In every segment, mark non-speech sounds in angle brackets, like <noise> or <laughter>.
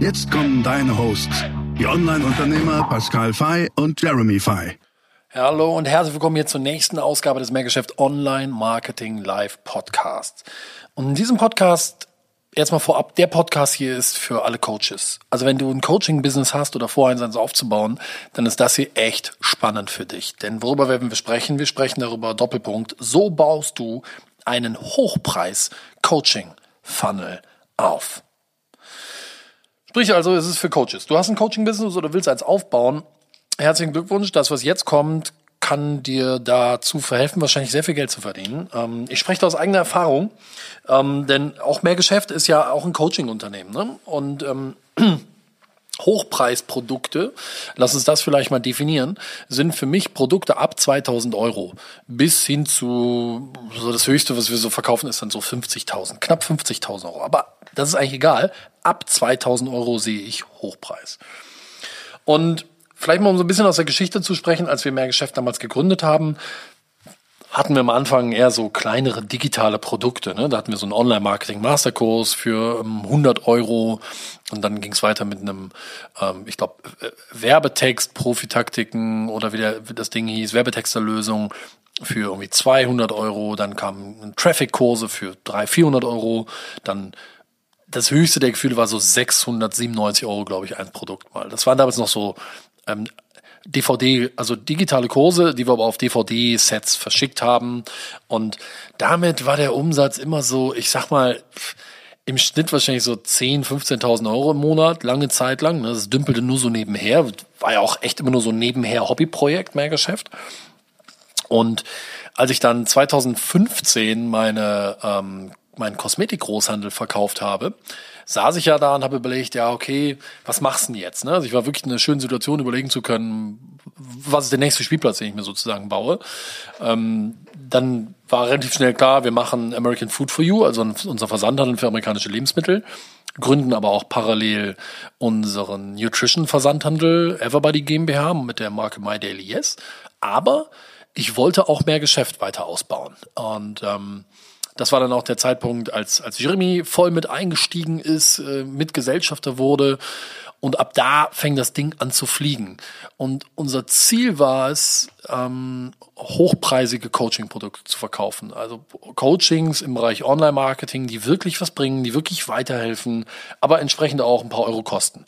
Jetzt kommen deine Hosts, die Online-Unternehmer Pascal Fay und Jeremy Fay. Hallo und herzlich willkommen hier zur nächsten Ausgabe des Mehrgeschäft Online Marketing Live Podcasts. Und in diesem Podcast Jetzt mal vorab, der Podcast hier ist für alle Coaches. Also wenn du ein Coaching-Business hast oder vorhast, eins aufzubauen, dann ist das hier echt spannend für dich. Denn worüber werden wir sprechen? Wir sprechen darüber, Doppelpunkt, so baust du einen Hochpreis-Coaching-Funnel auf. Sprich also, es ist für Coaches. Du hast ein Coaching-Business oder willst eins aufbauen. Herzlichen Glückwunsch. Das, was jetzt kommt, kann dir dazu verhelfen, wahrscheinlich sehr viel Geld zu verdienen. Ähm, ich spreche da aus eigener Erfahrung, ähm, denn auch mehr Geschäft ist ja auch ein Coaching-Unternehmen. Ne? Und ähm, <clears throat> Hochpreisprodukte, lass uns das vielleicht mal definieren, sind für mich Produkte ab 2000 Euro bis hin zu, so das höchste, was wir so verkaufen, ist dann so 50.000, knapp 50.000 Euro. Aber das ist eigentlich egal. Ab 2000 Euro sehe ich Hochpreis. Und vielleicht mal um so ein bisschen aus der Geschichte zu sprechen, als wir mehr Geschäft damals gegründet haben, hatten wir am Anfang eher so kleinere digitale Produkte. Ne? Da hatten wir so einen Online-Marketing-Masterkurs für ähm, 100 Euro und dann ging es weiter mit einem, ähm, ich glaube, äh, Werbetext, Profitaktiken oder wie, der, wie das Ding hieß, Werbetexterlösung für irgendwie 200 Euro. Dann kamen Traffic-Kurse für 300, 400 Euro. Dann das höchste der Gefühle war so 697 Euro, glaube ich, ein Produkt mal. Das waren damals noch so ähm, DVD, also digitale Kurse, die wir aber auf DVD-Sets verschickt haben. Und damit war der Umsatz immer so, ich sag mal, im Schnitt wahrscheinlich so 10, 15.000 Euro im Monat, lange Zeit lang. Ne? Das dümpelte nur so nebenher. War ja auch echt immer nur so nebenher Hobbyprojekt, mehr Geschäft. Und als ich dann 2015 meine, ähm, meinen Kosmetikgroßhandel verkauft habe, saß ich ja da und habe überlegt, ja, okay, was machst du denn jetzt? Ne? Also ich war wirklich in einer schönen Situation, überlegen zu können, was ist der nächste Spielplatz, den ich mir sozusagen baue. Ähm, dann war relativ schnell klar, wir machen American Food for You, also unser Versandhandel für amerikanische Lebensmittel, gründen aber auch parallel unseren Nutrition-Versandhandel Everbody GmbH mit der Marke My Daily Yes. Aber ich wollte auch mehr Geschäft weiter ausbauen. Und ähm, das war dann auch der Zeitpunkt, als, als Jeremy voll mit eingestiegen ist, äh, Mitgesellschafter wurde. Und ab da fängt das Ding an zu fliegen. Und unser Ziel war es, ähm, hochpreisige Coaching-Produkte zu verkaufen. Also Coachings im Bereich Online-Marketing, die wirklich was bringen, die wirklich weiterhelfen, aber entsprechend auch ein paar Euro kosten.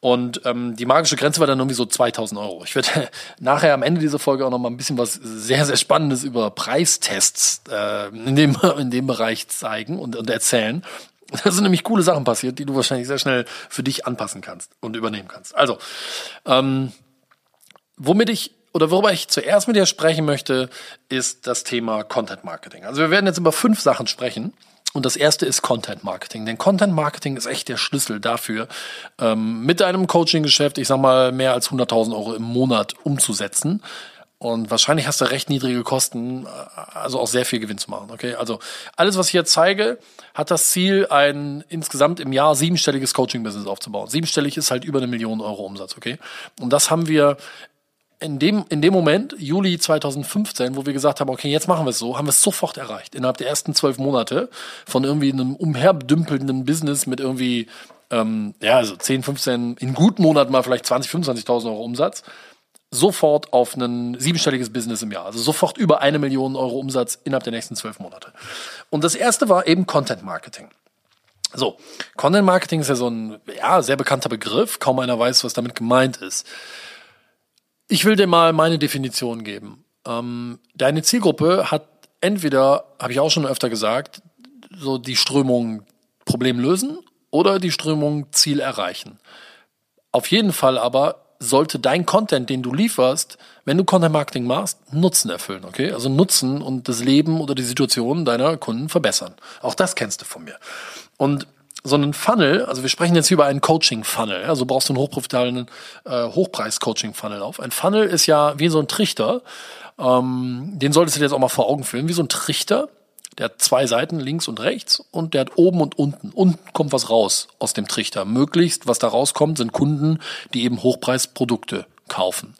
Und ähm, die magische Grenze war dann irgendwie so 2000 Euro. Ich werde <laughs> nachher am Ende dieser Folge auch noch mal ein bisschen was sehr, sehr Spannendes über Preistests äh, in, dem, <laughs> in dem Bereich zeigen und, und erzählen. Da sind nämlich coole Sachen passiert, die du wahrscheinlich sehr schnell für dich anpassen kannst und übernehmen kannst. Also, ähm, womit ich oder worüber ich zuerst mit dir sprechen möchte, ist das Thema Content Marketing. Also wir werden jetzt über fünf Sachen sprechen. Und das erste ist Content Marketing. Denn Content Marketing ist echt der Schlüssel dafür, ähm, mit deinem Coaching-Geschäft, ich sag mal, mehr als 100.000 Euro im Monat umzusetzen. Und wahrscheinlich hast du recht niedrige Kosten, also auch sehr viel Gewinn zu machen. Okay, also alles, was ich jetzt zeige, hat das Ziel, ein insgesamt im Jahr siebenstelliges Coaching-Business aufzubauen. Siebenstellig ist halt über eine Million Euro Umsatz. Okay, und das haben wir in dem, in dem Moment, Juli 2015, wo wir gesagt haben, okay, jetzt machen wir es so, haben wir es sofort erreicht. Innerhalb der ersten zwölf Monate von irgendwie einem umherdümpelnden Business mit irgendwie, ähm, ja, also 10, 15, in guten Monaten mal vielleicht 20, 25.000 Euro Umsatz, sofort auf ein siebenstelliges Business im Jahr. Also sofort über eine Million Euro Umsatz innerhalb der nächsten zwölf Monate. Und das erste war eben Content Marketing. So, Content Marketing ist ja so ein, ja, sehr bekannter Begriff. Kaum einer weiß, was damit gemeint ist. Ich will dir mal meine Definition geben. Ähm, deine Zielgruppe hat entweder, habe ich auch schon öfter gesagt, so die Strömung Problem lösen oder die Strömung Ziel erreichen. Auf jeden Fall aber sollte dein Content, den du lieferst, wenn du Content Marketing machst, Nutzen erfüllen, okay? Also Nutzen und das Leben oder die Situation deiner Kunden verbessern. Auch das kennst du von mir. Und so einen Funnel, also wir sprechen jetzt über einen Coaching-Funnel, also brauchst du einen hochprofitablen äh, Hochpreis-Coaching-Funnel auf. Ein Funnel ist ja wie so ein Trichter, ähm, den solltest du dir jetzt auch mal vor Augen führen, wie so ein Trichter, der hat zwei Seiten, links und rechts, und der hat oben und unten. Unten kommt was raus aus dem Trichter. Möglichst, was da rauskommt, sind Kunden, die eben Hochpreisprodukte kaufen.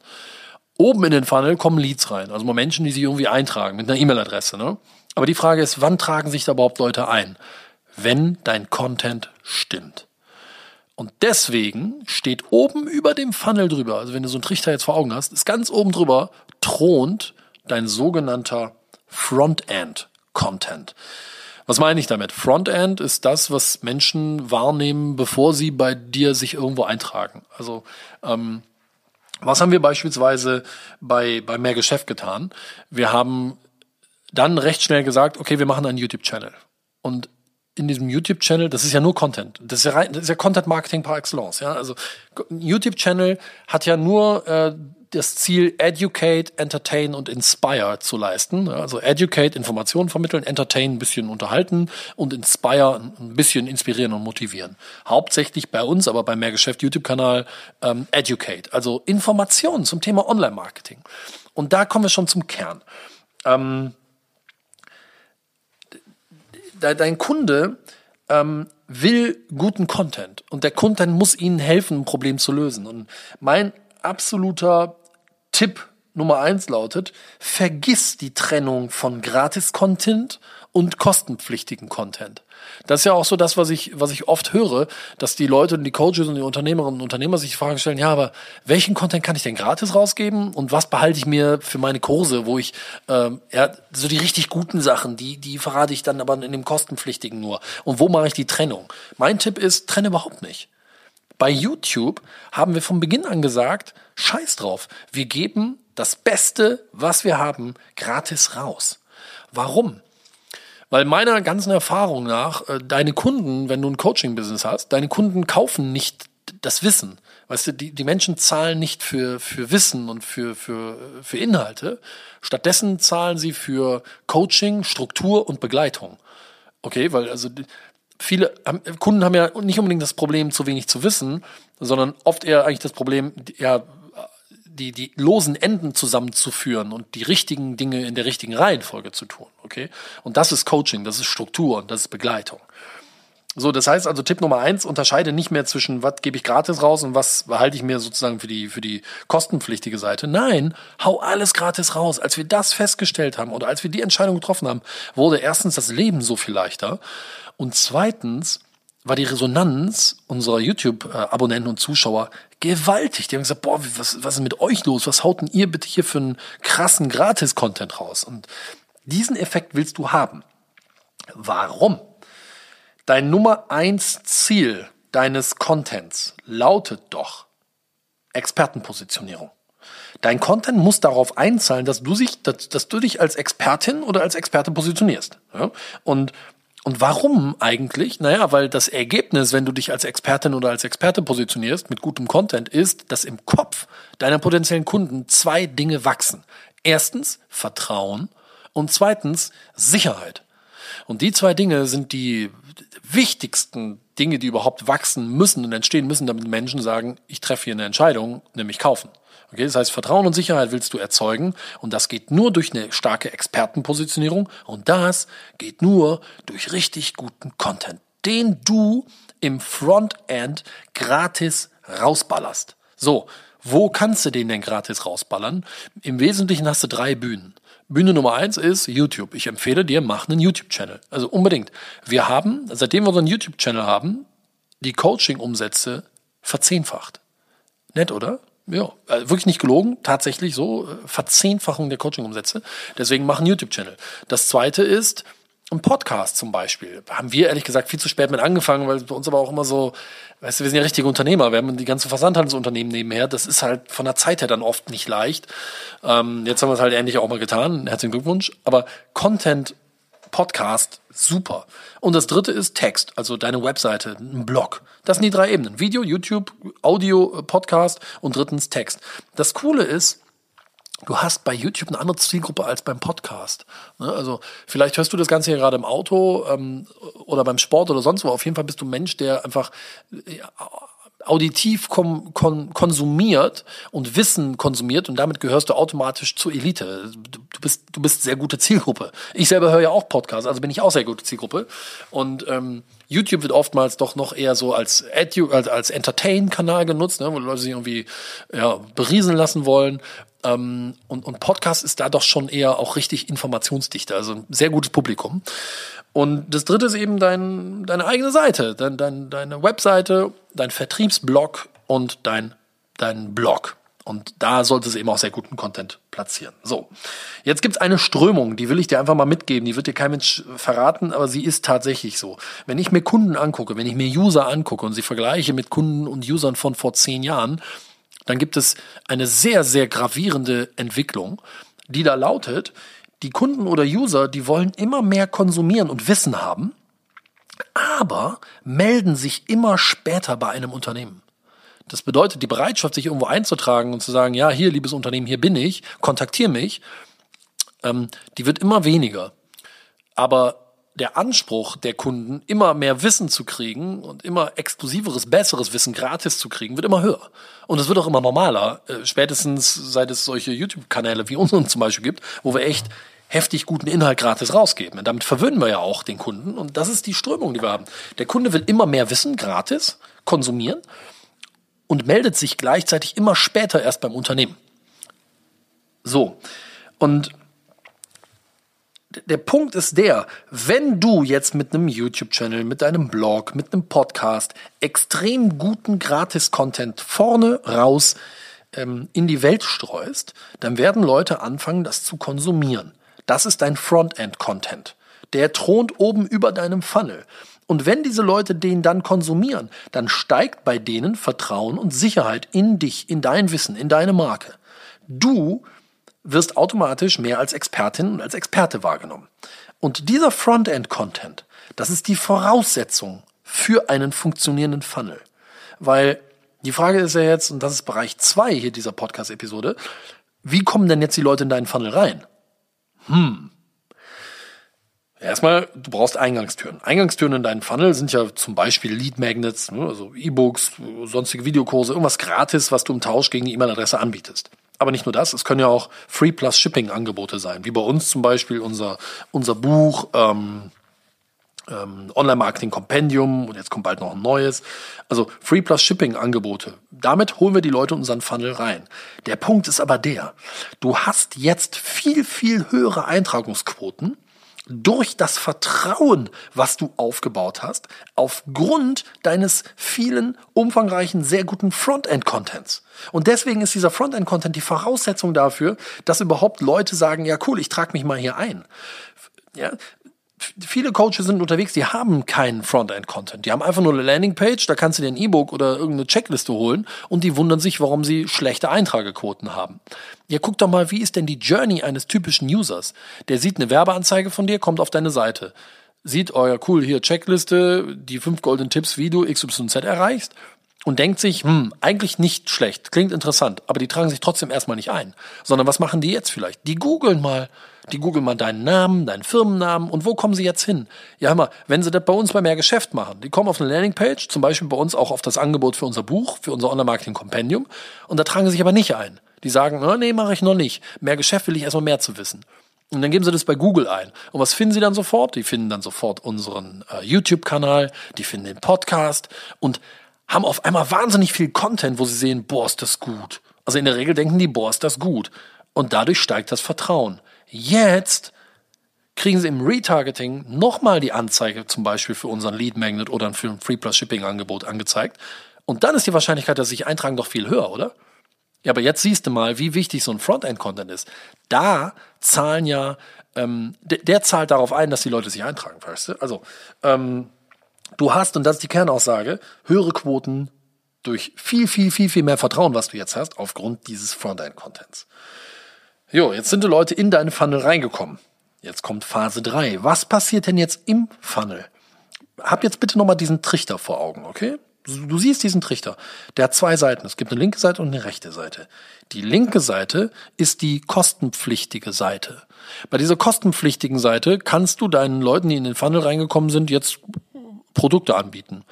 Oben in den Funnel kommen Leads rein, also mal Menschen, die sich irgendwie eintragen mit einer E-Mail-Adresse. Ne? Aber die Frage ist, wann tragen sich da überhaupt Leute ein? Wenn dein Content stimmt. Und deswegen steht oben über dem Funnel drüber, also wenn du so einen Trichter jetzt vor Augen hast, ist ganz oben drüber thront dein sogenannter Frontend Content. Was meine ich damit? Frontend ist das, was Menschen wahrnehmen, bevor sie bei dir sich irgendwo eintragen. Also ähm, was haben wir beispielsweise bei, bei Mehr Geschäft getan? Wir haben dann recht schnell gesagt, okay, wir machen einen YouTube-Channel. Und in diesem YouTube-Channel, das ist ja nur Content. Das ist ja, rein, das ist ja Content-Marketing par excellence. Ja? Also YouTube-Channel hat ja nur äh, das Ziel, educate, entertain und inspire zu leisten. Also educate, Informationen vermitteln, entertain, ein bisschen unterhalten und inspire, ein bisschen inspirieren und motivieren. Hauptsächlich bei uns, aber bei Mehrgeschäft YouTube-Kanal, ähm, educate, also Informationen zum Thema Online-Marketing. Und da kommen wir schon zum Kern. Ähm, dein Kunde ähm, will guten Content und der Content muss ihnen helfen, ein Problem zu lösen. Und mein absoluter Tipp Nummer eins lautet, vergiss die Trennung von Gratis-Content und kostenpflichtigen Content. Das ist ja auch so das, was ich, was ich oft höre, dass die Leute und die Coaches und die Unternehmerinnen und Unternehmer sich die Frage stellen, ja, aber welchen Content kann ich denn gratis rausgeben und was behalte ich mir für meine Kurse, wo ich, ähm, ja, so die richtig guten Sachen, die, die verrate ich dann aber in dem kostenpflichtigen nur. Und wo mache ich die Trennung? Mein Tipp ist, trenne überhaupt nicht. Bei YouTube haben wir von Beginn an gesagt, scheiß drauf, wir geben das Beste, was wir haben, gratis raus. Warum? Weil meiner ganzen Erfahrung nach, äh, deine Kunden, wenn du ein Coaching-Business hast, deine Kunden kaufen nicht das Wissen. Weißt du, die, die Menschen zahlen nicht für, für Wissen und für, für, für Inhalte. Stattdessen zahlen sie für Coaching, Struktur und Begleitung. Okay, weil also viele Kunden haben ja nicht unbedingt das Problem, zu wenig zu wissen, sondern oft eher eigentlich das Problem, ja, die, die losen Enden zusammenzuführen und die richtigen Dinge in der richtigen Reihenfolge zu tun, okay? Und das ist Coaching, das ist Struktur und das ist Begleitung. So, das heißt also Tipp Nummer eins, unterscheide nicht mehr zwischen, was gebe ich gratis raus und was behalte ich mir sozusagen für die, für die kostenpflichtige Seite. Nein, hau alles gratis raus. Als wir das festgestellt haben oder als wir die Entscheidung getroffen haben, wurde erstens das Leben so viel leichter und zweitens war die Resonanz unserer YouTube-Abonnenten und Zuschauer gewaltig. Die haben gesagt, boah, was, was ist mit euch los? Was haut denn ihr bitte hier für einen krassen Gratis-Content raus? Und diesen Effekt willst du haben. Warum? Dein Nummer eins Ziel deines Contents lautet doch Expertenpositionierung. Dein Content muss darauf einzahlen, dass du, sich, dass, dass du dich als Expertin oder als Experte positionierst. Ja? Und und warum eigentlich? Naja, weil das Ergebnis, wenn du dich als Expertin oder als Experte positionierst mit gutem Content, ist, dass im Kopf deiner potenziellen Kunden zwei Dinge wachsen. Erstens Vertrauen und zweitens Sicherheit. Und die zwei Dinge sind die wichtigsten Dinge, die überhaupt wachsen müssen und entstehen müssen, damit Menschen sagen, ich treffe hier eine Entscheidung, nämlich kaufen. Okay, das heißt, Vertrauen und Sicherheit willst du erzeugen und das geht nur durch eine starke Expertenpositionierung und das geht nur durch richtig guten Content, den du im Frontend gratis rausballerst. So, wo kannst du den denn gratis rausballern? Im Wesentlichen hast du drei Bühnen. Bühne Nummer eins ist YouTube. Ich empfehle dir, mach einen YouTube-Channel. Also unbedingt. Wir haben, seitdem wir unseren YouTube-Channel haben, die Coaching-Umsätze verzehnfacht. Nett, oder? Ja, also wirklich nicht gelogen, tatsächlich so, äh, Verzehnfachung der Coaching-Umsätze. Deswegen machen YouTube-Channel. Das zweite ist ein Podcast zum Beispiel. Haben wir ehrlich gesagt viel zu spät mit angefangen, weil bei uns aber auch immer so, weißt du, wir sind ja richtige Unternehmer, wir haben die ganzen Versandhandelsunternehmen nebenher. Das ist halt von der Zeit her dann oft nicht leicht. Ähm, jetzt haben wir es halt endlich auch mal getan. Herzlichen Glückwunsch. Aber Content Podcast, super. Und das dritte ist Text, also deine Webseite, ein Blog. Das sind die drei Ebenen. Video, YouTube, Audio, Podcast und drittens Text. Das Coole ist, Du hast bei YouTube eine andere Zielgruppe als beim Podcast. Ne? Also vielleicht hörst du das Ganze hier gerade im Auto ähm, oder beim Sport oder sonst wo. Auf jeden Fall bist du Mensch, der einfach ja, auditiv konsumiert und Wissen konsumiert und damit gehörst du automatisch zur Elite. Du, du, bist du bist sehr gute Zielgruppe. Ich selber höre ja auch Podcasts, also bin ich auch sehr gute Zielgruppe. Und ähm, YouTube wird oftmals doch noch eher so als Edu als, als Entertain-Kanal genutzt, ne, wo Leute sich irgendwie ja, beriesen lassen wollen. Ähm, und, und Podcast ist da doch schon eher auch richtig informationsdichter, also ein sehr gutes Publikum. Und das dritte ist eben dein, deine eigene Seite, dein, dein, deine Webseite, dein Vertriebsblog und dein, dein Blog. Und da sollte es eben auch sehr guten Content platzieren. So, jetzt gibt's eine Strömung, die will ich dir einfach mal mitgeben. Die wird dir kein Mensch verraten, aber sie ist tatsächlich so. Wenn ich mir Kunden angucke, wenn ich mir User angucke und sie vergleiche mit Kunden und Usern von vor zehn Jahren, dann gibt es eine sehr, sehr gravierende Entwicklung, die da lautet, die Kunden oder User, die wollen immer mehr konsumieren und Wissen haben, aber melden sich immer später bei einem Unternehmen. Das bedeutet, die Bereitschaft, sich irgendwo einzutragen und zu sagen, ja, hier, liebes Unternehmen, hier bin ich, kontaktiere mich, ähm, die wird immer weniger. Aber der Anspruch der Kunden, immer mehr Wissen zu kriegen und immer exklusiveres, besseres Wissen gratis zu kriegen, wird immer höher. Und es wird auch immer normaler, äh, spätestens seit es solche YouTube-Kanäle wie unseren zum Beispiel gibt, wo wir echt heftig guten Inhalt gratis rausgeben. Und damit verwöhnen wir ja auch den Kunden. Und das ist die Strömung, die wir haben. Der Kunde will immer mehr Wissen gratis konsumieren und meldet sich gleichzeitig immer später erst beim Unternehmen. So. Und der Punkt ist der, wenn du jetzt mit einem YouTube-Channel, mit deinem Blog, mit einem Podcast extrem guten Gratis-Content vorne raus ähm, in die Welt streust, dann werden Leute anfangen, das zu konsumieren. Das ist dein Frontend-Content. Der thront oben über deinem Funnel. Und wenn diese Leute den dann konsumieren, dann steigt bei denen Vertrauen und Sicherheit in dich, in dein Wissen, in deine Marke. Du wirst automatisch mehr als Expertin und als Experte wahrgenommen. Und dieser Frontend-Content, das ist die Voraussetzung für einen funktionierenden Funnel. Weil die Frage ist ja jetzt, und das ist Bereich zwei hier dieser Podcast-Episode, wie kommen denn jetzt die Leute in deinen Funnel rein? Hm. Erstmal, du brauchst Eingangstüren. Eingangstüren in deinen Funnel sind ja zum Beispiel Lead Magnets, ne, also E-Books, sonstige Videokurse, irgendwas gratis, was du im Tausch gegen die E-Mail-Adresse anbietest. Aber nicht nur das, es können ja auch Free Plus Shipping Angebote sein, wie bei uns zum Beispiel unser, unser Buch ähm, ähm, Online Marketing Compendium und jetzt kommt bald noch ein neues. Also Free Plus Shipping Angebote. Damit holen wir die Leute in unseren Funnel rein. Der Punkt ist aber der, du hast jetzt viel, viel höhere Eintragungsquoten durch das Vertrauen, was du aufgebaut hast, aufgrund deines vielen umfangreichen, sehr guten Frontend-Contents. Und deswegen ist dieser Frontend-Content die Voraussetzung dafür, dass überhaupt Leute sagen, ja cool, ich trage mich mal hier ein. Ja, viele Coaches sind unterwegs, die haben keinen Frontend-Content. Die haben einfach nur eine Landingpage, da kannst du dir ein E-Book oder irgendeine Checkliste holen und die wundern sich, warum sie schlechte Eintragequoten haben. Ja, guck doch mal, wie ist denn die Journey eines typischen Users? Der sieht eine Werbeanzeige von dir, kommt auf deine Seite. Sieht, euer oh cool, hier Checkliste, die fünf goldenen Tipps, wie du XYZ erreichst und denkt sich, hm, eigentlich nicht schlecht, klingt interessant, aber die tragen sich trotzdem erstmal nicht ein. Sondern was machen die jetzt vielleicht? Die googeln mal. Die googeln mal deinen Namen, deinen Firmennamen und wo kommen sie jetzt hin? Ja, hör mal, wenn sie das bei uns bei mehr Geschäft machen, die kommen auf eine Landingpage, zum Beispiel bei uns auch auf das Angebot für unser Buch, für unser Online-Marketing-Kompendium und da tragen sie sich aber nicht ein. Die sagen, oh, nee, mache ich noch nicht. Mehr Geschäft will ich erstmal mehr zu wissen. Und dann geben sie das bei Google ein. Und was finden sie dann sofort? Die finden dann sofort unseren äh, YouTube-Kanal, die finden den Podcast und haben auf einmal wahnsinnig viel Content, wo sie sehen, boah, ist das gut. Also in der Regel denken die, boah, ist das gut. Und dadurch steigt das Vertrauen. Jetzt kriegen sie im Retargeting nochmal die Anzeige zum Beispiel für unseren Lead Magnet oder für ein Free Plus Shipping Angebot angezeigt. Und dann ist die Wahrscheinlichkeit, dass sie sich eintragen, doch viel höher, oder? Ja, aber jetzt siehst du mal, wie wichtig so ein Frontend-Content ist. Da zahlen ja, ähm, der, der zahlt darauf ein, dass die Leute sich eintragen, weißt du? Also, ähm, Du hast, und das ist die Kernaussage, höhere Quoten durch viel, viel, viel, viel mehr Vertrauen, was du jetzt hast, aufgrund dieses Frontend-Contents. Jo, jetzt sind die Leute in deine Funnel reingekommen. Jetzt kommt Phase 3. Was passiert denn jetzt im Funnel? Hab jetzt bitte nochmal diesen Trichter vor Augen, okay? Du siehst diesen Trichter. Der hat zwei Seiten. Es gibt eine linke Seite und eine rechte Seite. Die linke Seite ist die kostenpflichtige Seite. Bei dieser kostenpflichtigen Seite kannst du deinen Leuten, die in den Funnel reingekommen sind, jetzt Produkte anbieten.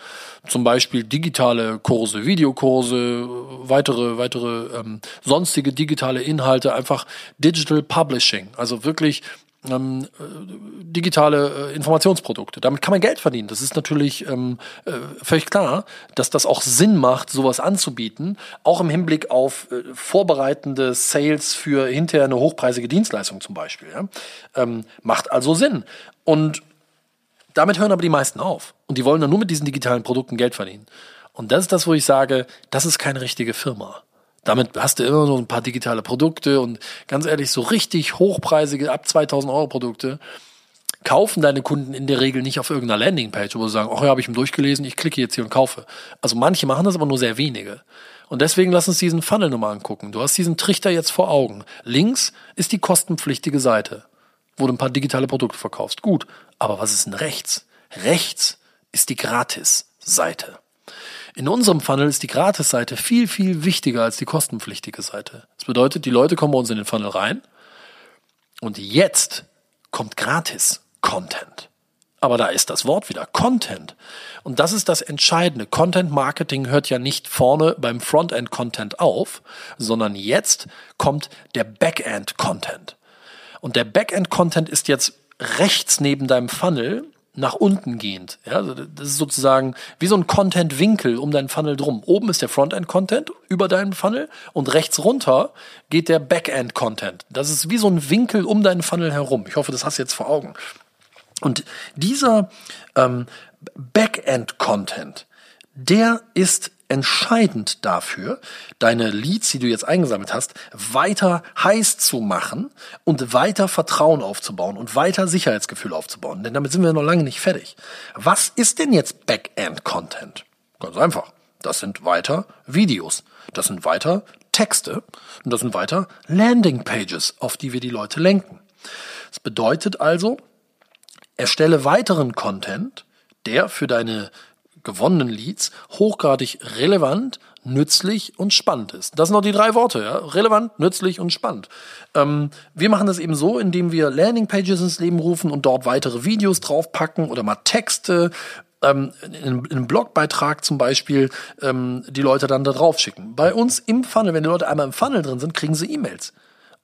Zum Beispiel digitale Kurse, Videokurse, weitere, weitere ähm, sonstige digitale Inhalte, einfach Digital Publishing. Also wirklich ähm, äh, digitale äh, Informationsprodukte. Damit kann man Geld verdienen. Das ist natürlich ähm, äh, völlig klar, dass das auch Sinn macht, sowas anzubieten, auch im Hinblick auf äh, vorbereitende Sales für hinterher eine hochpreisige Dienstleistung zum Beispiel. Ja? Ähm, macht also Sinn. Und damit hören aber die meisten auf. Und die wollen dann nur mit diesen digitalen Produkten Geld verdienen. Und das ist das, wo ich sage, das ist keine richtige Firma. Damit hast du immer so ein paar digitale Produkte und ganz ehrlich, so richtig hochpreisige, ab 2000 Euro Produkte kaufen deine Kunden in der Regel nicht auf irgendeiner Landingpage, wo sie sagen, ach ja, habe ich ihm durchgelesen, ich klicke jetzt hier und kaufe. Also manche machen das, aber nur sehr wenige. Und deswegen lass uns diesen Funnel nochmal angucken. Du hast diesen Trichter jetzt vor Augen. Links ist die kostenpflichtige Seite, wo du ein paar digitale Produkte verkaufst. Gut. Aber was ist denn rechts? Rechts ist die Gratis-Seite. In unserem Funnel ist die Gratis-Seite viel, viel wichtiger als die kostenpflichtige Seite. Das bedeutet, die Leute kommen bei uns in den Funnel rein und jetzt kommt Gratis-Content. Aber da ist das Wort wieder Content. Und das ist das Entscheidende. Content Marketing hört ja nicht vorne beim Frontend Content auf, sondern jetzt kommt der Backend Content. Und der Backend Content ist jetzt rechts neben deinem Funnel nach unten gehend. Ja, also das ist sozusagen wie so ein Content-Winkel um deinen Funnel drum. Oben ist der Frontend-Content über deinen Funnel und rechts runter geht der Backend-Content. Das ist wie so ein Winkel um deinen Funnel herum. Ich hoffe, das hast du jetzt vor Augen. Und dieser ähm, Backend-Content, der ist entscheidend dafür, deine Leads, die du jetzt eingesammelt hast, weiter heiß zu machen und weiter Vertrauen aufzubauen und weiter Sicherheitsgefühl aufzubauen. Denn damit sind wir noch lange nicht fertig. Was ist denn jetzt Backend-Content? Ganz einfach. Das sind weiter Videos. Das sind weiter Texte. Und das sind weiter Landing-Pages, auf die wir die Leute lenken. Das bedeutet also, erstelle weiteren Content, der für deine gewonnenen Leads hochgradig relevant, nützlich und spannend ist. Das sind noch die drei Worte, ja? relevant, nützlich und spannend. Ähm, wir machen das eben so, indem wir Landingpages ins Leben rufen und dort weitere Videos draufpacken oder mal Texte, ähm, in, in einem Blogbeitrag zum Beispiel ähm, die Leute dann da drauf schicken. Bei uns im Funnel, wenn die Leute einmal im Funnel drin sind, kriegen sie E-Mails.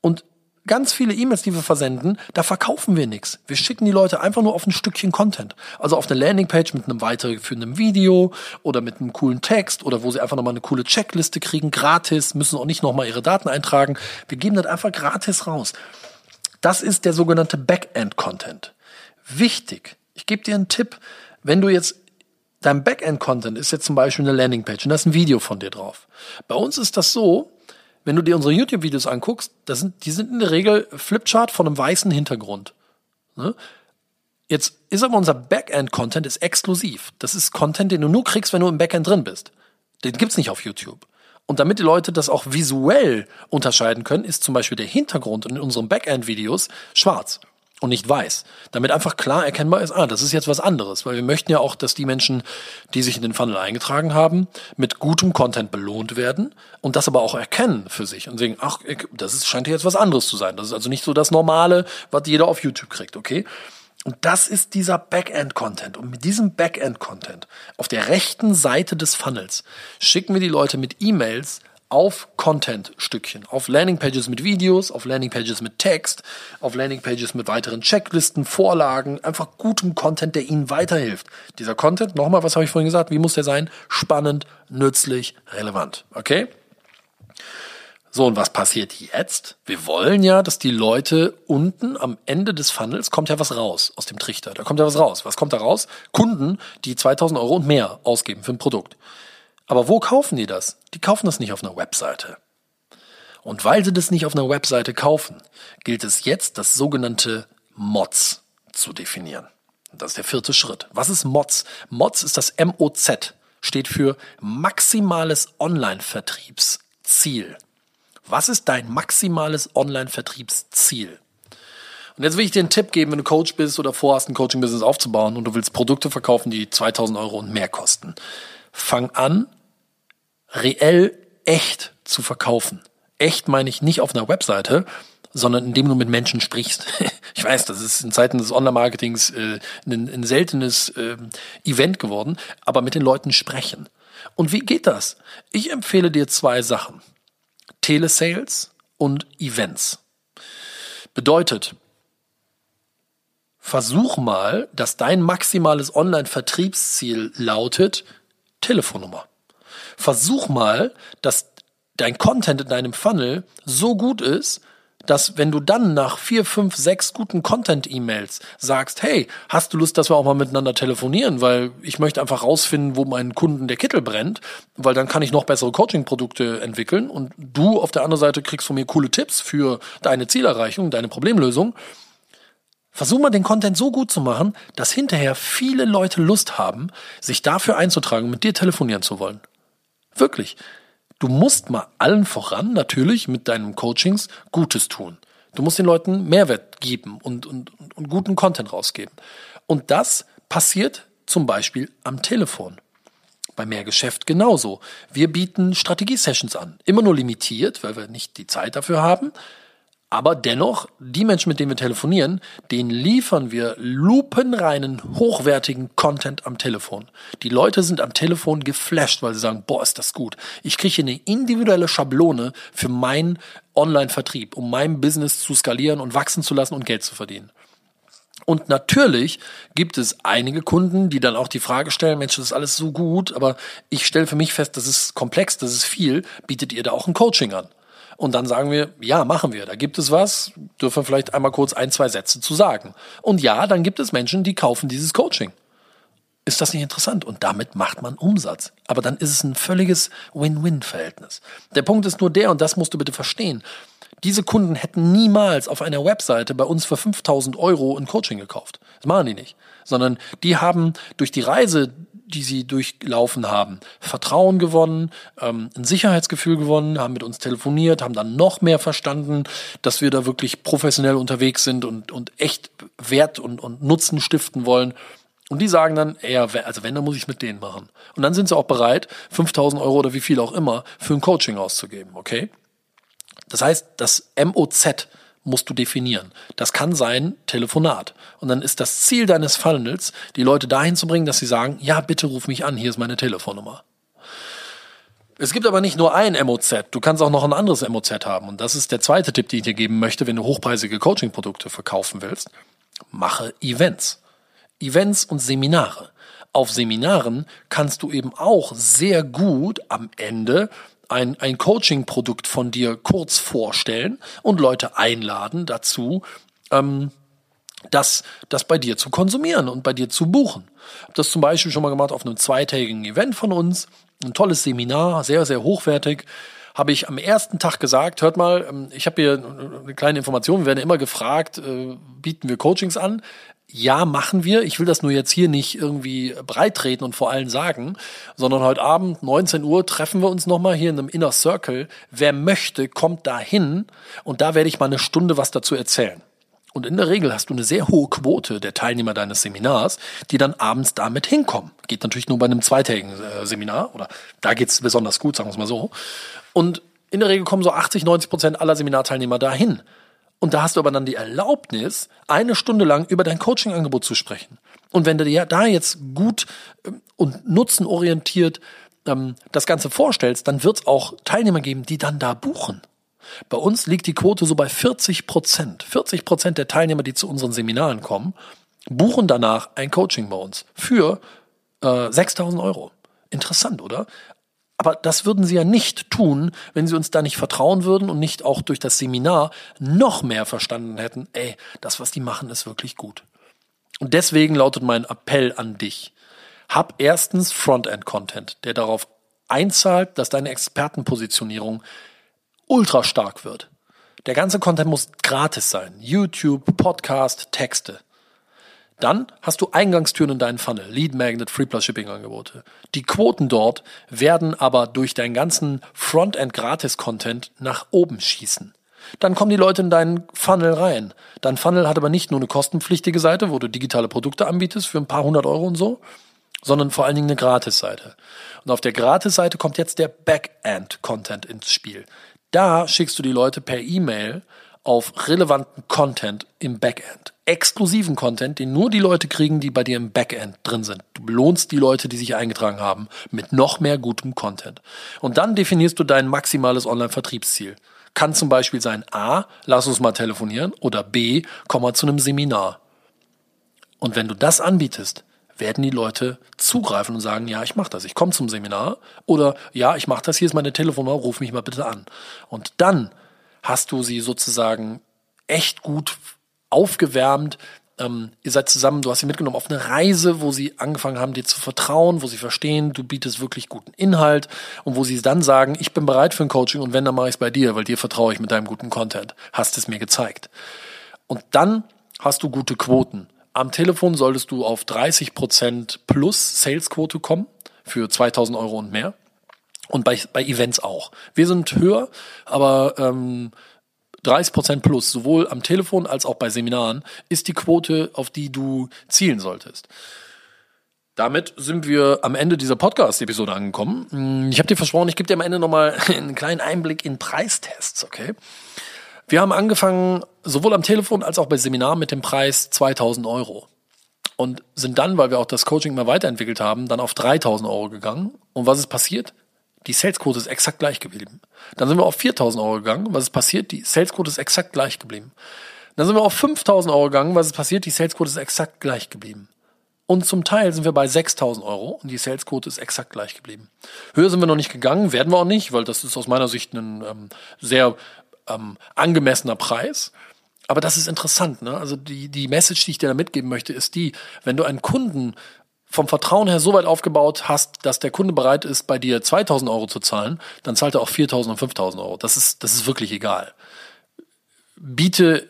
Und ganz viele E-Mails, die wir versenden, da verkaufen wir nichts. Wir schicken die Leute einfach nur auf ein Stückchen Content. Also auf eine Landingpage mit einem weitergeführenden Video oder mit einem coolen Text oder wo sie einfach nochmal eine coole Checkliste kriegen, gratis, müssen auch nicht nochmal ihre Daten eintragen. Wir geben das einfach gratis raus. Das ist der sogenannte Backend-Content. Wichtig. Ich gebe dir einen Tipp. Wenn du jetzt Dein Backend-Content ist jetzt zum Beispiel eine Landingpage und da ist ein Video von dir drauf. Bei uns ist das so, wenn du dir unsere YouTube-Videos anguckst, das sind, die sind in der Regel Flipchart von einem weißen Hintergrund. Ne? Jetzt ist aber unser Backend-Content ist exklusiv. Das ist Content, den du nur kriegst, wenn du im Backend drin bist. Den gibt's nicht auf YouTube. Und damit die Leute das auch visuell unterscheiden können, ist zum Beispiel der Hintergrund in unseren Backend-Videos schwarz und nicht weiß. Damit einfach klar erkennbar ist, ah, das ist jetzt was anderes. Weil wir möchten ja auch, dass die Menschen, die sich in den Funnel eingetragen haben, mit gutem Content belohnt werden und das aber auch erkennen für sich und sagen, ach, das ist, scheint jetzt was anderes zu sein. Das ist also nicht so das Normale, was jeder auf YouTube kriegt, okay? Und das ist dieser Backend-Content. Und mit diesem Backend-Content auf der rechten Seite des Funnels schicken wir die Leute mit E-Mails auf Content-Stückchen, auf Landingpages mit Videos, auf Landingpages mit Text, auf Landingpages mit weiteren Checklisten, Vorlagen, einfach gutem Content, der Ihnen weiterhilft. Dieser Content, nochmal, was habe ich vorhin gesagt, wie muss der sein? Spannend, nützlich, relevant. Okay? So, und was passiert jetzt? Wir wollen ja, dass die Leute unten am Ende des Funnels kommt ja was raus aus dem Trichter. Da kommt ja was raus. Was kommt da raus? Kunden, die 2000 Euro und mehr ausgeben für ein Produkt. Aber wo kaufen die das? Die kaufen das nicht auf einer Webseite. Und weil sie das nicht auf einer Webseite kaufen, gilt es jetzt, das sogenannte MODS zu definieren. Das ist der vierte Schritt. Was ist MODS? MODS ist das MOZ, steht für maximales Online-Vertriebsziel. Was ist dein maximales Online-Vertriebsziel? Und jetzt will ich dir einen Tipp geben, wenn du Coach bist oder vorhast, ein Coaching-Business aufzubauen und du willst Produkte verkaufen, die 2000 Euro und mehr kosten. Fang an, reell echt zu verkaufen. Echt meine ich nicht auf einer Webseite, sondern indem du mit Menschen sprichst. <laughs> Ich weiß, das ist in Zeiten des Online-Marketings äh, ein, ein, seltenes äh, Event geworden, aber mit den Leuten sprechen. Und wie geht das? Ich empfehle dir zwei Sachen. Telesales und Events. Bedeutet, versuch mal, dass dein maximales Online-Vertriebsziel lautet Telefonnummer. Versuch mal, dass dein Content in deinem Funnel so gut ist, dass wenn du dann nach vier, fünf, sechs guten Content-E-Mails sagst, hey, hast du Lust, dass wir auch mal miteinander telefonieren, weil ich möchte einfach rausfinden, wo meinen Kunden der Kittel brennt, weil dann kann ich noch bessere Coaching-Produkte entwickeln und du auf der anderen Seite kriegst von mir coole Tipps für deine Zielerreichung, deine Problemlösung. Versuch mal den Content so gut zu machen, dass hinterher viele Leute Lust haben, sich dafür einzutragen, mit dir telefonieren zu wollen. Wirklich. Du musst mal allen voran natürlich mit deinen Coachings Gutes tun. Du musst den Leuten Mehrwert geben und, und, und guten Content rausgeben. Und das passiert zum Beispiel am Telefon. Bei Mehrgeschäft genauso. Wir bieten Strategie-Sessions an. Immer nur limitiert, weil wir nicht die Zeit dafür haben. Aber dennoch, die Menschen, mit denen wir telefonieren, denen liefern wir lupenreinen, hochwertigen Content am Telefon. Die Leute sind am Telefon geflasht, weil sie sagen, boah, ist das gut. Ich kriege eine individuelle Schablone für meinen Online-Vertrieb, um mein Business zu skalieren und wachsen zu lassen und Geld zu verdienen. Und natürlich gibt es einige Kunden, die dann auch die Frage stellen, Mensch, das ist alles so gut, aber ich stelle für mich fest, das ist komplex, das ist viel, bietet ihr da auch ein Coaching an? Und dann sagen wir, ja, machen wir. Da gibt es was, dürfen vielleicht einmal kurz ein, zwei Sätze zu sagen. Und ja, dann gibt es Menschen, die kaufen dieses Coaching. Ist das nicht interessant? Und damit macht man Umsatz. Aber dann ist es ein völliges Win-Win-Verhältnis. Der Punkt ist nur der, und das musst du bitte verstehen. Diese Kunden hätten niemals auf einer Webseite bei uns für 5000 Euro ein Coaching gekauft. Das machen die nicht. Sondern die haben durch die Reise, die sie durchlaufen haben, Vertrauen gewonnen, ähm, ein Sicherheitsgefühl gewonnen, haben mit uns telefoniert, haben dann noch mehr verstanden, dass wir da wirklich professionell unterwegs sind und, und echt Wert und, und Nutzen stiften wollen. Und die sagen dann, ja, also wenn, dann muss ich es mit denen machen. Und dann sind sie auch bereit, 5000 Euro oder wie viel auch immer für ein Coaching auszugeben, okay? Das heißt, das MOZ, musst du definieren. Das kann sein Telefonat. Und dann ist das Ziel deines Funnels, die Leute dahin zu bringen, dass sie sagen, ja, bitte ruf mich an, hier ist meine Telefonnummer. Es gibt aber nicht nur ein MOZ, du kannst auch noch ein anderes MOZ haben. Und das ist der zweite Tipp, den ich dir geben möchte, wenn du hochpreisige Coaching-Produkte verkaufen willst. Mache Events. Events und Seminare. Auf Seminaren kannst du eben auch sehr gut am Ende ein, ein Coaching-Produkt von dir kurz vorstellen und Leute einladen dazu, ähm, das, das bei dir zu konsumieren und bei dir zu buchen. Hab das zum Beispiel schon mal gemacht auf einem zweitägigen Event von uns. Ein tolles Seminar, sehr, sehr hochwertig habe ich am ersten Tag gesagt, hört mal, ähm, ich habe hier eine kleine Information, wir werden immer gefragt, äh, bieten wir Coachings an? Ja, machen wir. Ich will das nur jetzt hier nicht irgendwie breitreten und vor allen sagen, sondern heute Abend 19 Uhr treffen wir uns nochmal hier in einem Inner Circle. Wer möchte, kommt da hin und da werde ich mal eine Stunde was dazu erzählen. Und in der Regel hast du eine sehr hohe Quote der Teilnehmer deines Seminars, die dann abends damit hinkommen. Geht natürlich nur bei einem zweitägigen äh, Seminar oder da geht's besonders gut, sagen wir es mal so. Und in der Regel kommen so 80, 90 Prozent aller Seminarteilnehmer dahin. Und da hast du aber dann die Erlaubnis, eine Stunde lang über dein Coaching-Angebot zu sprechen. Und wenn du dir da jetzt gut ähm, und nutzenorientiert ähm, das Ganze vorstellst, dann wird es auch Teilnehmer geben, die dann da buchen. Bei uns liegt die Quote so bei 40 Prozent. 40 Prozent der Teilnehmer, die zu unseren Seminaren kommen, buchen danach ein Coaching bei uns für äh, 6000 Euro. Interessant, oder? Aber das würden sie ja nicht tun, wenn sie uns da nicht vertrauen würden und nicht auch durch das Seminar noch mehr verstanden hätten, ey, das, was die machen, ist wirklich gut. Und deswegen lautet mein Appell an dich. Hab erstens Frontend-Content, der darauf einzahlt, dass deine Expertenpositionierung ultra stark wird. Der ganze Content muss gratis sein. YouTube, Podcast, Texte. Dann hast du Eingangstüren in deinen Funnel, Lead Magnet, Free Plus Shipping Angebote. Die Quoten dort werden aber durch deinen ganzen Frontend Gratis Content nach oben schießen. Dann kommen die Leute in deinen Funnel rein. Dein Funnel hat aber nicht nur eine kostenpflichtige Seite, wo du digitale Produkte anbietest für ein paar hundert Euro und so, sondern vor allen Dingen eine Gratis-Seite. Und auf der Gratis-Seite kommt jetzt der Backend-Content ins Spiel. Da schickst du die Leute per E-Mail auf relevanten Content im Backend. Exklusiven Content, den nur die Leute kriegen, die bei dir im Backend drin sind. Du belohnst die Leute, die sich eingetragen haben, mit noch mehr gutem Content. Und dann definierst du dein maximales Online-Vertriebsziel. Kann zum Beispiel sein A, lass uns mal telefonieren oder B, komm mal zu einem Seminar. Und wenn du das anbietest, werden die Leute zugreifen und sagen, ja, ich mache das, ich komme zum Seminar oder ja, ich mache das, hier ist meine Telefonnummer, ruf mich mal bitte an. Und dann hast du sie sozusagen echt gut aufgewärmt. Ähm, ihr seid zusammen, du hast sie mitgenommen auf eine Reise, wo sie angefangen haben, dir zu vertrauen, wo sie verstehen, du bietest wirklich guten Inhalt und wo sie dann sagen, ich bin bereit für ein Coaching und wenn, dann mache ich es bei dir, weil dir vertraue ich mit deinem guten Content. Hast es mir gezeigt. Und dann hast du gute Quoten. Am Telefon solltest du auf 30 Prozent plus Salesquote kommen für 2000 Euro und mehr. Und bei, bei Events auch. Wir sind höher, aber ähm, 30 Prozent plus, sowohl am Telefon als auch bei Seminaren, ist die Quote, auf die du zielen solltest. Damit sind wir am Ende dieser Podcast-Episode angekommen. Ich habe dir versprochen, ich gebe dir am Ende nochmal <laughs> einen kleinen Einblick in Preistests, okay? Wir haben angefangen, sowohl am Telefon als auch bei Seminaren mit dem Preis 2000 Euro. Und sind dann, weil wir auch das Coaching mal weiterentwickelt haben, dann auf 3000 Euro gegangen. Und was ist passiert? Die Salesquote ist exakt gleich geblieben. Dann sind wir auf 4000 Euro gegangen. Was ist passiert? Die Salesquote ist exakt gleich geblieben. Dann sind wir auf 5000 Euro gegangen. Was ist passiert? Die Salesquote ist exakt gleich geblieben. Und zum Teil sind wir bei 6000 Euro und die Salesquote ist exakt gleich geblieben. Höher sind wir noch nicht gegangen, werden wir auch nicht, weil das ist aus meiner Sicht ein ähm, sehr ähm, angemessener Preis. Aber das ist interessant. Ne? Also die, die Message, die ich dir da mitgeben möchte, ist die, wenn du einen Kunden vom Vertrauen her so weit aufgebaut hast, dass der Kunde bereit ist, bei dir 2000 Euro zu zahlen, dann zahlt er auch 4000 und 5000 Euro. Das ist, das ist wirklich egal. Biete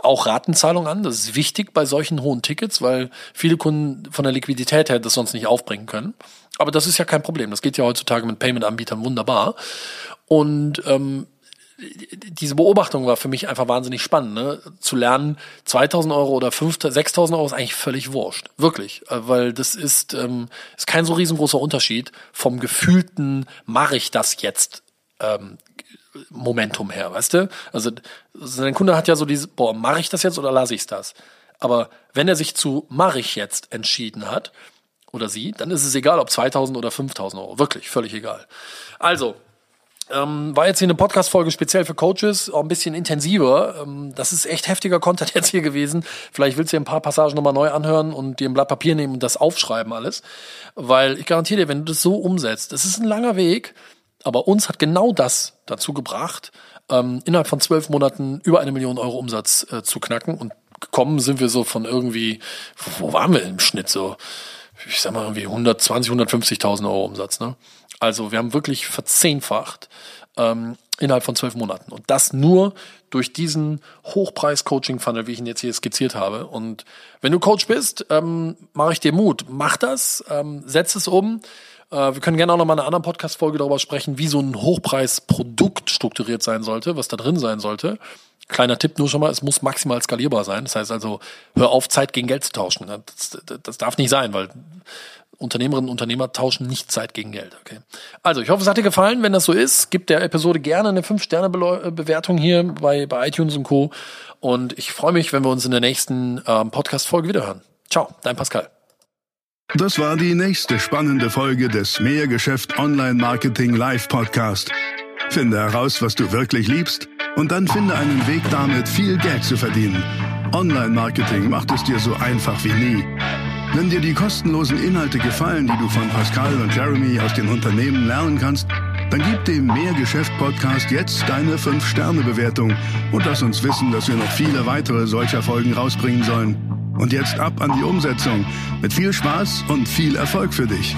auch Ratenzahlung an. Das ist wichtig bei solchen hohen Tickets, weil viele Kunden von der Liquidität her das sonst nicht aufbringen können. Aber das ist ja kein Problem. Das geht ja heutzutage mit Payment-Anbietern wunderbar. Und ähm, diese Beobachtung war für mich einfach wahnsinnig spannend, ne? zu lernen, 2000 Euro oder 6000 Euro ist eigentlich völlig wurscht, wirklich, äh, weil das ist, ähm, ist kein so riesengroßer Unterschied vom gefühlten, mache ich das jetzt ähm, Momentum her, weißt du? Also dein Kunde hat ja so dieses, boah, mache ich das jetzt oder lasse ich das? Aber wenn er sich zu mache ich jetzt entschieden hat, oder sie, dann ist es egal, ob 2000 oder 5000 Euro. Wirklich, völlig egal. Also, ähm, war jetzt hier eine Podcast-Folge speziell für Coaches, auch ein bisschen intensiver. Ähm, das ist echt heftiger Content <laughs> jetzt hier gewesen. Vielleicht willst du dir ein paar Passagen nochmal neu anhören und dir ein Blatt Papier nehmen und das aufschreiben alles. Weil ich garantiere dir, wenn du das so umsetzt, das ist ein langer Weg, aber uns hat genau das dazu gebracht, ähm, innerhalb von zwölf Monaten über eine Million Euro Umsatz äh, zu knacken. Und gekommen sind wir so von irgendwie, wo waren wir im Schnitt so? Ich sag mal irgendwie 120, 150.000 Euro Umsatz, ne? Also wir haben wirklich verzehnfacht ähm, innerhalb von zwölf Monaten. Und das nur durch diesen Hochpreis-Coaching-Funnel, wie ich ihn jetzt hier skizziert habe. Und wenn du Coach bist, ähm, mache ich dir Mut. Mach das, ähm, setz es um. Äh, wir können gerne auch noch mal in einer anderen Podcast-Folge darüber sprechen, wie so ein Hochpreis-Produkt strukturiert sein sollte, was da drin sein sollte. Kleiner Tipp nur schon mal, es muss maximal skalierbar sein. Das heißt also, hör auf, Zeit gegen Geld zu tauschen. Das, das, das darf nicht sein, weil Unternehmerinnen und Unternehmer tauschen nicht Zeit gegen Geld. Okay. Also, ich hoffe, es hat dir gefallen. Wenn das so ist, gib der Episode gerne eine 5-Sterne-Bewertung hier bei, bei iTunes und Co. Und ich freue mich, wenn wir uns in der nächsten ähm, Podcast-Folge wiederhören. Ciao, dein Pascal. Das war die nächste spannende Folge des Mehrgeschäft Online Marketing Live Podcast. Finde heraus, was du wirklich liebst und dann finde einen Weg damit, viel Geld zu verdienen. Online Marketing macht es dir so einfach wie nie. Wenn dir die kostenlosen Inhalte gefallen, die du von Pascal und Jeremy aus den Unternehmen lernen kannst, dann gib dem Mehrgeschäft-Podcast jetzt deine 5-Sterne-Bewertung und lass uns wissen, dass wir noch viele weitere solcher Folgen rausbringen sollen. Und jetzt ab an die Umsetzung. Mit viel Spaß und viel Erfolg für dich.